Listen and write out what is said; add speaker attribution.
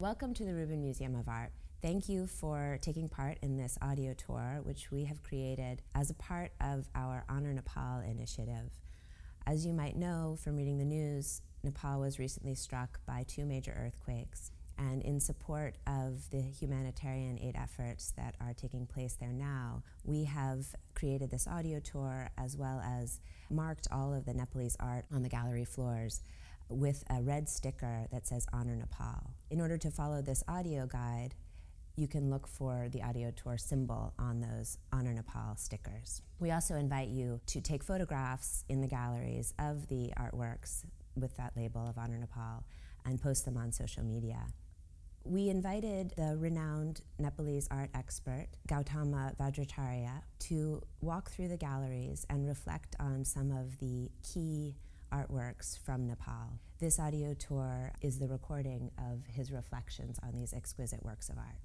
Speaker 1: Welcome to the Rubin Museum of Art. Thank you for taking part in this audio tour, which we have created as a part of our Honor Nepal initiative. As you might know from reading the news, Nepal was recently struck by two major earthquakes. And in support of the humanitarian aid efforts that are taking place there now, we have created this audio tour as well as marked all of the Nepalese art on the gallery floors with a red sticker that says Honor Nepal. In order to follow this audio guide, you can look for the audio tour symbol on those Honor Nepal stickers. We also invite you to take photographs in the galleries of the artworks with that label of Honor Nepal and post them on social media. We invited the renowned Nepalese art expert, Gautama Vajracharya, to walk through the galleries and reflect on some of the key artworks from Nepal. This audio tour is the recording of his reflections on these exquisite works of art.